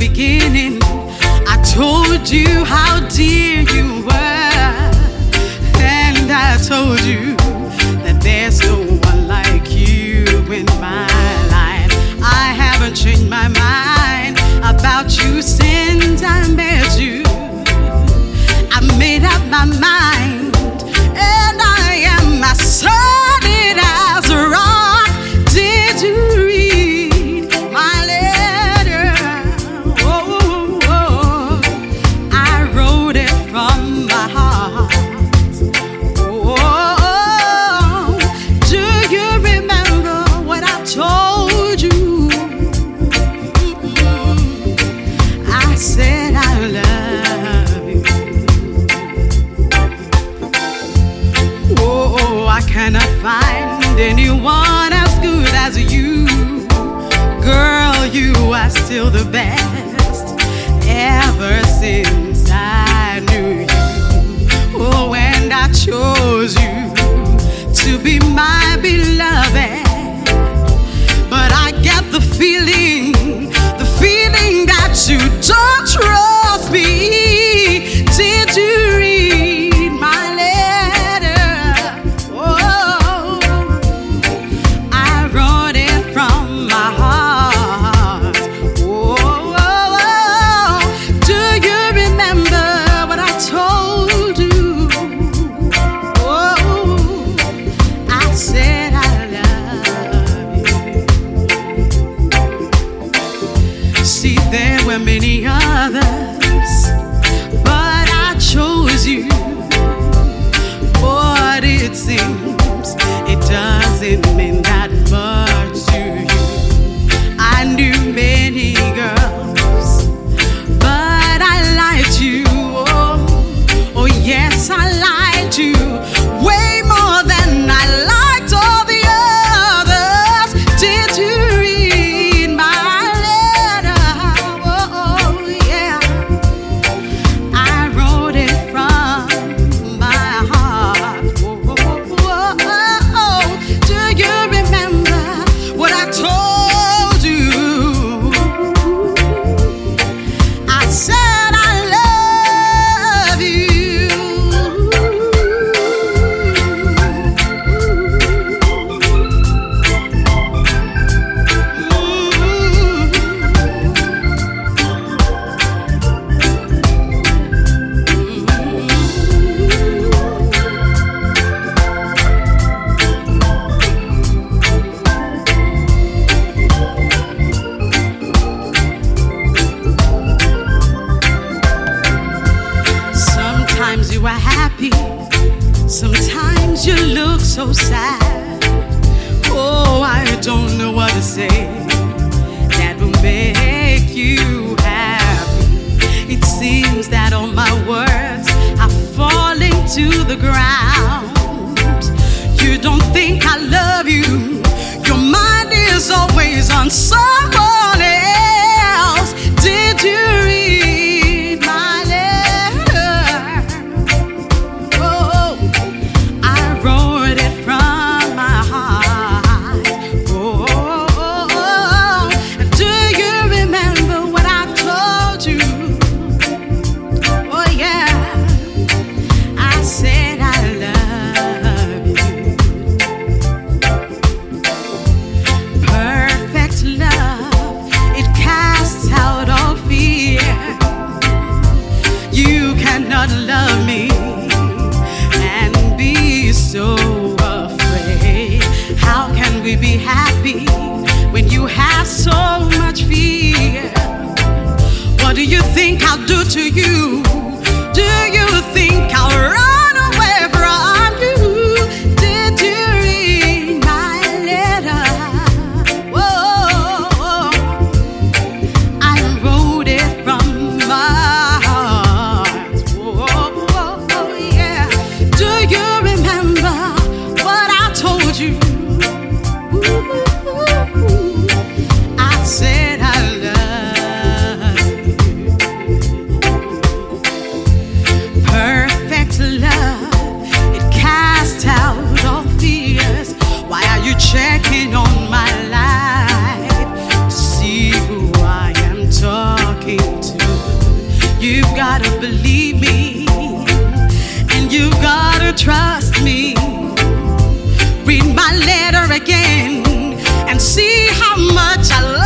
beginning, I told you how dear you were, and I told you. cannot find anyone as good as you. Girl, you are still the best ever since I knew you. Oh, and I chose you to be my beloved. But I get the feeling. bienvenida. Sometimes you look so sad. Oh, I don't know what to say that will make you happy. It seems that all my words are falling to the ground. to you. My letter again and see how much I love